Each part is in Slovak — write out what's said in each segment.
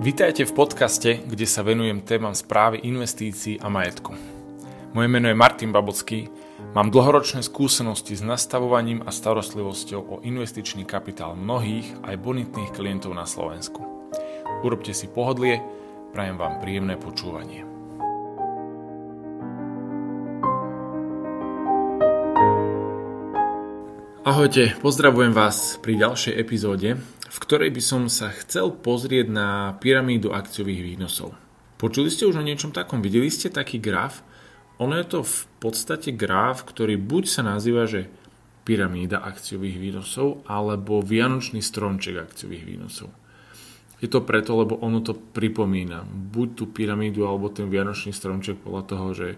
Vítajte v podcaste, kde sa venujem témam správy investícií a majetku. Moje meno je Martin Babocký, mám dlhoročné skúsenosti s nastavovaním a starostlivosťou o investičný kapitál mnohých aj bonitných klientov na Slovensku. Urobte si pohodlie, prajem vám príjemné počúvanie. Ahojte, pozdravujem vás pri ďalšej epizóde v ktorej by som sa chcel pozrieť na pyramídu akciových výnosov. Počuli ste už o niečom takom? Videli ste taký graf? Ono je to v podstate graf, ktorý buď sa nazýva, že pyramída akciových výnosov, alebo vianočný stromček akciových výnosov. Je to preto, lebo ono to pripomína buď tú pyramídu, alebo ten vianočný stromček podľa toho, že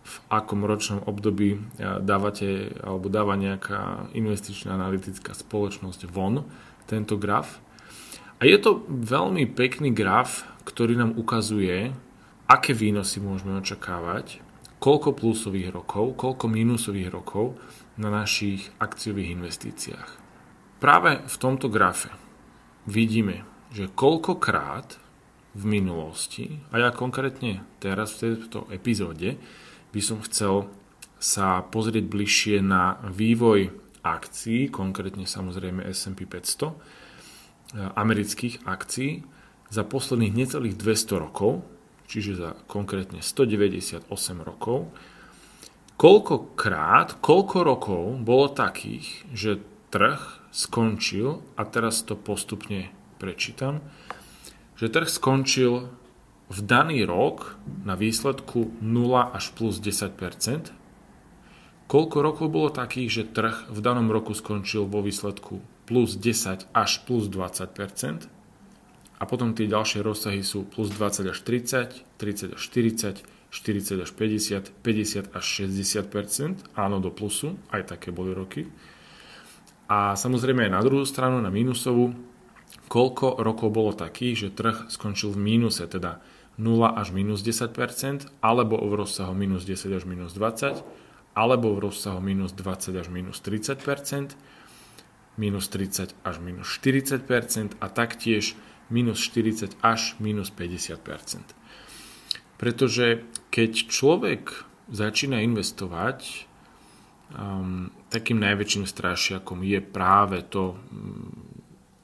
v akom ročnom období dávate alebo dáva nejaká investičná analytická spoločnosť von tento graf. A je to veľmi pekný graf, ktorý nám ukazuje, aké výnosy môžeme očakávať, koľko plusových rokov, koľko mínusových rokov na našich akciových investíciách. Práve v tomto grafe vidíme, že koľkokrát v minulosti, a ja konkrétne teraz v tejto epizóde by som chcel sa pozrieť bližšie na vývoj akcií, konkrétne samozrejme S&P 500, e, amerických akcií za posledných necelých 200 rokov, čiže za konkrétne 198 rokov, koľkokrát, koľko rokov bolo takých, že trh skončil, a teraz to postupne prečítam, že trh skončil v daný rok na výsledku 0 až plus 10 Koľko rokov bolo takých, že trh v danom roku skončil vo výsledku plus 10 až plus 20% a potom tie ďalšie rozsahy sú plus 20 až 30, 30 až 40, 40 až 50, 50 až 60% áno do plusu, aj také boli roky. A samozrejme aj na druhú stranu, na mínusovú, koľko rokov bolo takých, že trh skončil v mínuse, teda 0 až minus 10% alebo v rozsahu minus 10 až minus 20 alebo v rozsahu minus 20 až minus 30% minus 30 až minus 40% a taktiež minus 40 až minus 50% Pretože keď človek začína investovať, um, takým najväčším strašiakom je práve to,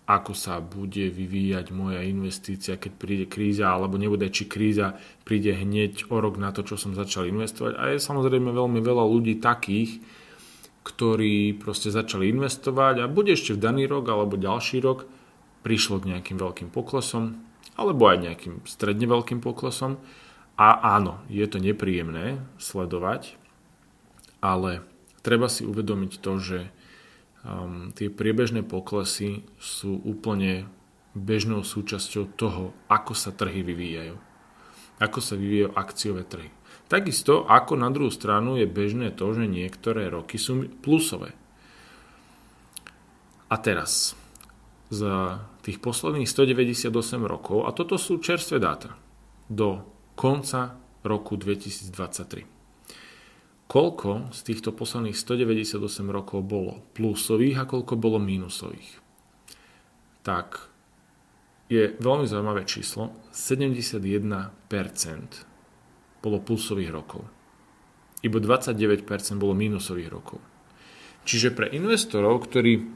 ako sa bude vyvíjať moja investícia, keď príde kríza, alebo nebude, či kríza príde hneď o rok na to, čo som začal investovať. A je samozrejme veľmi veľa ľudí takých, ktorí proste začali investovať a bude ešte v daný rok alebo ďalší rok prišlo k nejakým veľkým poklesom alebo aj nejakým stredne veľkým poklesom. A áno, je to nepríjemné sledovať, ale treba si uvedomiť to, že um, tie priebežné poklesy sú úplne bežnou súčasťou toho, ako sa trhy vyvíjajú. Ako sa vyvíjajú akciové trhy. Takisto ako na druhú stranu je bežné to, že niektoré roky sú plusové. A teraz, za tých posledných 198 rokov, a toto sú čerstvé dáta, do konca roku 2023 koľko z týchto posledných 198 rokov bolo plusových a koľko bolo mínusových. Tak je veľmi zaujímavé číslo. 71% bolo plusových rokov. Iba 29% bolo mínusových rokov. Čiže pre investorov, ktorí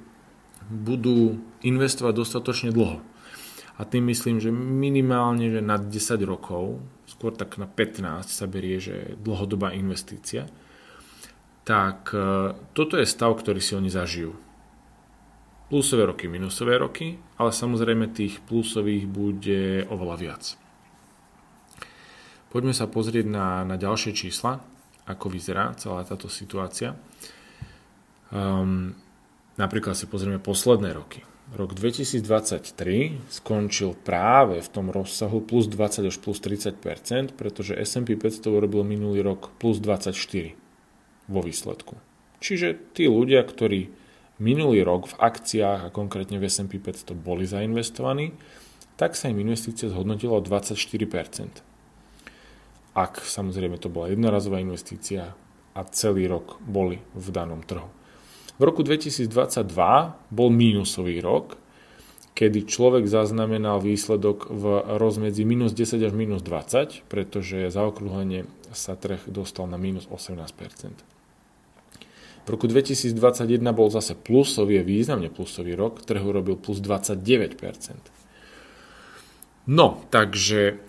budú investovať dostatočne dlho, a tým myslím, že minimálne že na 10 rokov, skôr tak na 15 sa berie, že dlhodobá investícia, tak e, toto je stav, ktorý si oni zažijú. Plusové roky, minusové roky, ale samozrejme tých plusových bude oveľa viac. Poďme sa pozrieť na, na ďalšie čísla, ako vyzerá celá táto situácia. Um, napríklad si pozrieme posledné roky rok 2023 skončil práve v tom rozsahu plus 20 až plus 30% pretože S&P 500 urobil minulý rok plus 24 vo výsledku. Čiže tí ľudia, ktorí minulý rok v akciách a konkrétne v S&P 500 boli zainvestovaní, tak sa im investícia zhodnotila o 24% Ak samozrejme to bola jednorazová investícia a celý rok boli v danom trhu. V roku 2022 bol mínusový rok kedy človek zaznamenal výsledok v rozmedzi minus 10 až minus 20, pretože zaokrúhlenie sa trh dostal na minus 18% V roku 2021 bol zase plusový, významne plusový rok, trh urobil plus 29% No, takže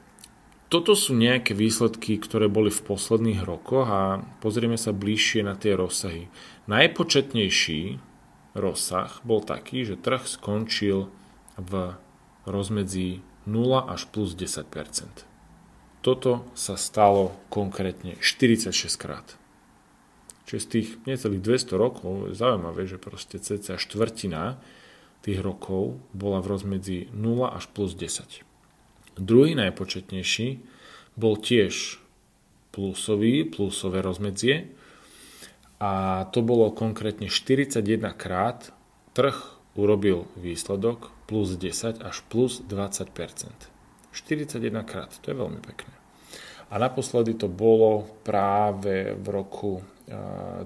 toto sú nejaké výsledky, ktoré boli v posledných rokoch a pozrieme sa bližšie na tie rozsahy. Najpočetnejší rozsah bol taký, že trh skončil v rozmedzi 0 až plus 10% Toto sa stalo konkrétne 46 krát. Čiže z tých necelých 200 rokov je zaujímavé, že proste cca štvrtina tých rokov bola v rozmedzi 0 až plus 10. Druhý najpočetnejší bol tiež plusový, plusové rozmedzie a to bolo konkrétne 41 krát trh urobil výsledok plus 10 až plus 20% 41 krát, to je veľmi pekné. A naposledy to bolo práve v roku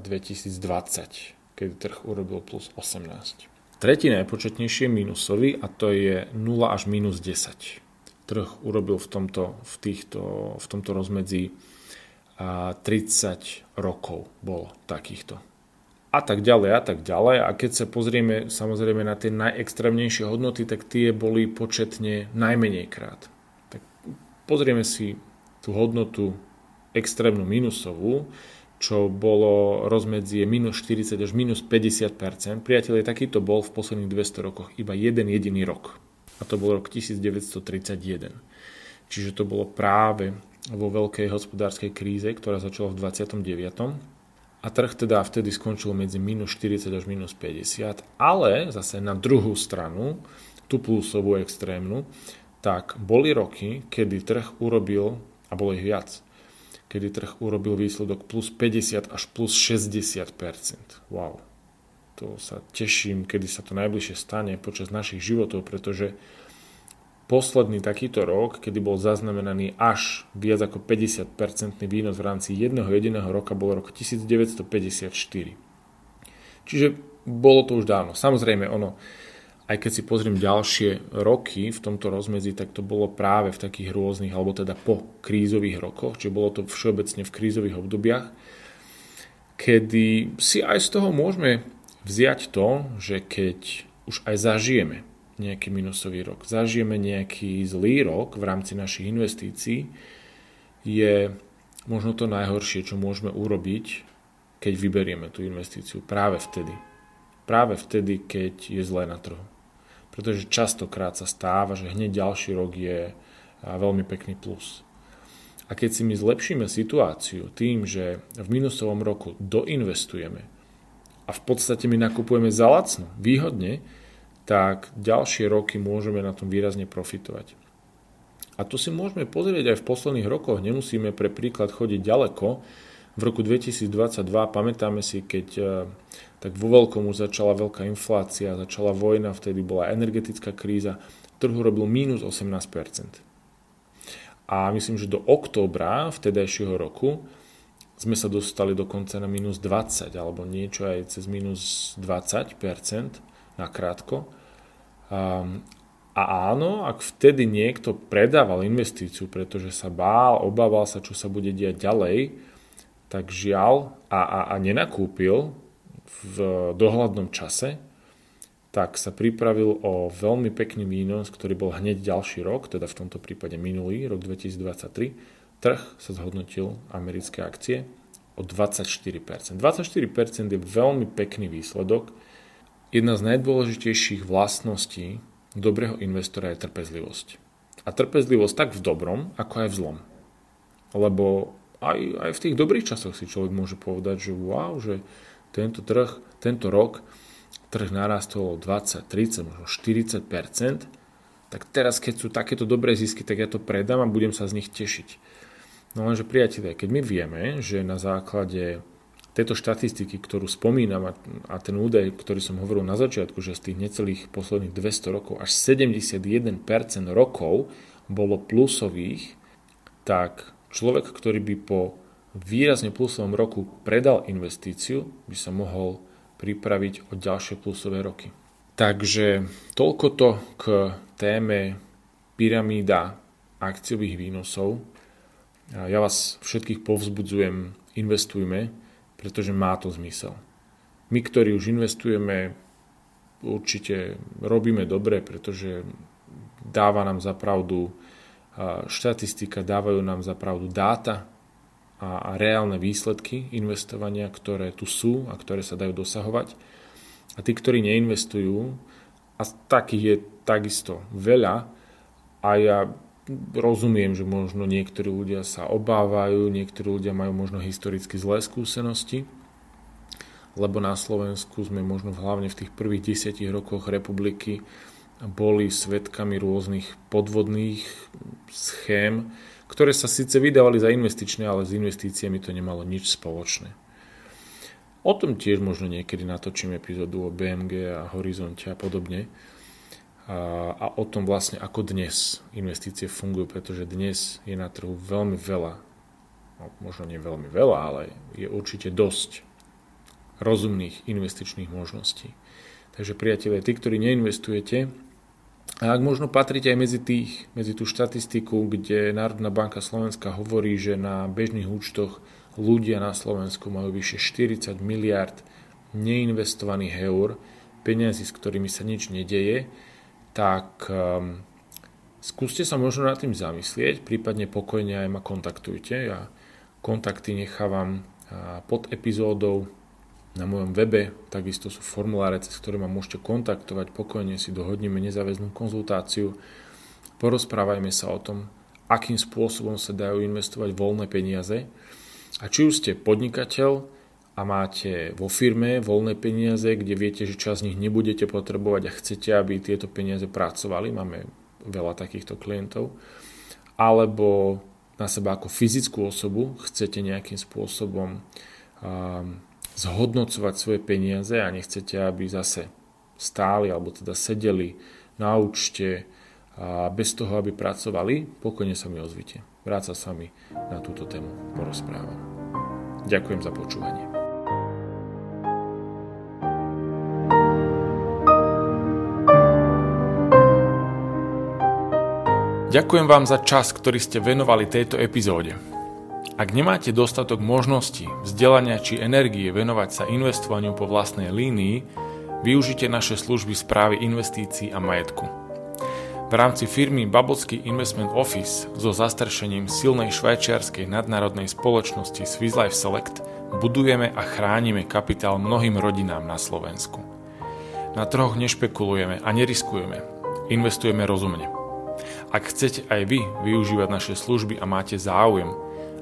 2020, keď trh urobil plus 18. Tretí najpočetnejší je minusový a to je 0 až minus 10. Trh urobil v tomto, v týchto, v tomto rozmedzi 30 rokov bolo takýchto a tak ďalej a tak ďalej. A keď sa pozrieme samozrejme na tie najextrémnejšie hodnoty, tak tie boli početne najmenej krát. Tak pozrieme si tú hodnotu extrémnu minusovú, čo bolo rozmedzie minus 40 až minus 50% Priatelia, takýto bol v posledných 200 rokoch iba jeden jediný rok. A to bol rok 1931. Čiže to bolo práve vo veľkej hospodárskej kríze, ktorá začala v 29 a trh teda vtedy skončil medzi minus 40 až minus 50, ale zase na druhú stranu, tú plusovú extrémnu, tak boli roky, kedy trh urobil, a bolo ich viac, kedy trh urobil výsledok plus 50 až plus 60% Wow. To sa teším, kedy sa to najbližšie stane počas našich životov, pretože posledný takýto rok, kedy bol zaznamenaný až viac ako 50% výnos v rámci jedného jediného roka, bol rok 1954. Čiže bolo to už dávno. Samozrejme, ono, aj keď si pozriem ďalšie roky v tomto rozmedzi, tak to bolo práve v takých rôznych, alebo teda po krízových rokoch, čiže bolo to všeobecne v krízových obdobiach, kedy si aj z toho môžeme vziať to, že keď už aj zažijeme nejaký minusový rok, zažijeme nejaký zlý rok v rámci našich investícií, je možno to najhoršie, čo môžeme urobiť, keď vyberieme tú investíciu práve vtedy. Práve vtedy, keď je zlé na trhu. Pretože častokrát sa stáva, že hneď ďalší rok je veľmi pekný plus. A keď si my zlepšíme situáciu tým, že v minusovom roku doinvestujeme a v podstate my nakupujeme za lacno, výhodne, tak ďalšie roky môžeme na tom výrazne profitovať. A to si môžeme pozrieť aj v posledných rokoch, nemusíme pre príklad chodiť ďaleko. V roku 2022 pamätáme si, keď e, tak vo veľkom už začala veľká inflácia, začala vojna, vtedy bola energetická kríza, trhu robil mínus 18%. A myslím, že do októbra vtedajšieho roku sme sa dostali dokonca na minus 20 alebo niečo aj cez minus 20% na krátko. Um, a áno, ak vtedy niekto predával investíciu, pretože sa bál, obával sa, čo sa bude diať ďalej, tak žiaľ a, a, a nenakúpil v dohľadnom čase, tak sa pripravil o veľmi pekný výnos, ktorý bol hneď ďalší rok, teda v tomto prípade minulý, rok 2023. Trh sa zhodnotil americké akcie o 24%. 24% je veľmi pekný výsledok, Jedna z najdôležitejších vlastností dobrého investora je trpezlivosť. A trpezlivosť tak v dobrom, ako aj v zlom. Lebo aj, aj v tých dobrých časoch si človek môže povedať, že wow, že tento trh, tento rok trh narastol o 20, 30, možno 40% tak teraz, keď sú takéto dobré zisky, tak ja to predám a budem sa z nich tešiť. No lenže priatelia, keď my vieme, že na základe tejto štatistiky, ktorú spomínam a, a ten údaj, ktorý som hovoril na začiatku, že z tých necelých posledných 200 rokov až 71% rokov bolo plusových, tak človek, ktorý by po výrazne plusovom roku predal investíciu, by sa mohol pripraviť o ďalšie plusové roky. Takže toľko to k téme pyramída akciových výnosov. Ja vás všetkých povzbudzujem, investujme, pretože má to zmysel. My, ktorí už investujeme, určite robíme dobre, pretože dáva nám za pravdu štatistika, dávajú nám za pravdu dáta a, a reálne výsledky investovania, ktoré tu sú a ktoré sa dajú dosahovať. A tí, ktorí neinvestujú, a takých je takisto veľa, a ja rozumiem, že možno niektorí ľudia sa obávajú, niektorí ľudia majú možno historicky zlé skúsenosti, lebo na Slovensku sme možno hlavne v tých prvých desiatich rokoch republiky boli svetkami rôznych podvodných schém, ktoré sa síce vydávali za investičné, ale s investíciami to nemalo nič spoločné. O tom tiež možno niekedy natočím epizódu o BMG a Horizonte a podobne. A, o tom vlastne, ako dnes investície fungujú, pretože dnes je na trhu veľmi veľa, no, možno nie veľmi veľa, ale je určite dosť rozumných investičných možností. Takže priatelia, tí, ktorí neinvestujete, a ak možno patríte aj medzi, tých, medzi tú štatistiku, kde Národná banka Slovenska hovorí, že na bežných účtoch ľudia na Slovensku majú vyše 40 miliard neinvestovaných eur, peniazy, s ktorými sa nič nedeje, tak um, skúste sa možno nad tým zamyslieť, prípadne pokojne aj ma kontaktujte. Ja kontakty nechávam pod epizódou na mojom webe, takisto sú formuláre, cez ktoré ma môžete kontaktovať, pokojne si dohodneme nezáväznú konzultáciu, porozprávajme sa o tom, akým spôsobom sa dajú investovať voľné peniaze. A či už ste podnikateľ a máte vo firme voľné peniaze, kde viete, že čas z nich nebudete potrebovať a chcete, aby tieto peniaze pracovali, máme veľa takýchto klientov, alebo na seba ako fyzickú osobu chcete nejakým spôsobom zhodnocovať svoje peniaze a nechcete, aby zase stáli alebo teda sedeli na účte a bez toho, aby pracovali, pokojne sa mi ozvite. Rád sa s vami na túto tému porozprávam. Ďakujem za počúvanie. Ďakujem vám za čas, ktorý ste venovali tejto epizóde. Ak nemáte dostatok možností, vzdelania či energie venovať sa investovaniu po vlastnej línii, využite naše služby správy investícií a majetku. V rámci firmy Babovský Investment Office so zastršením silnej švajčiarskej nadnárodnej spoločnosti Swiss Life Select budujeme a chránime kapitál mnohým rodinám na Slovensku. Na trhoch nešpekulujeme a neriskujeme. Investujeme rozumne. Ak chcete aj vy využívať naše služby a máte záujem,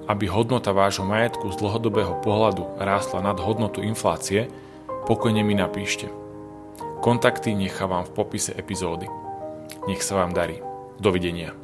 aby hodnota vášho majetku z dlhodobého pohľadu rástla nad hodnotu inflácie, pokojne mi napíšte. Kontakty nechávam v popise epizódy. Nech sa vám darí. Dovidenia.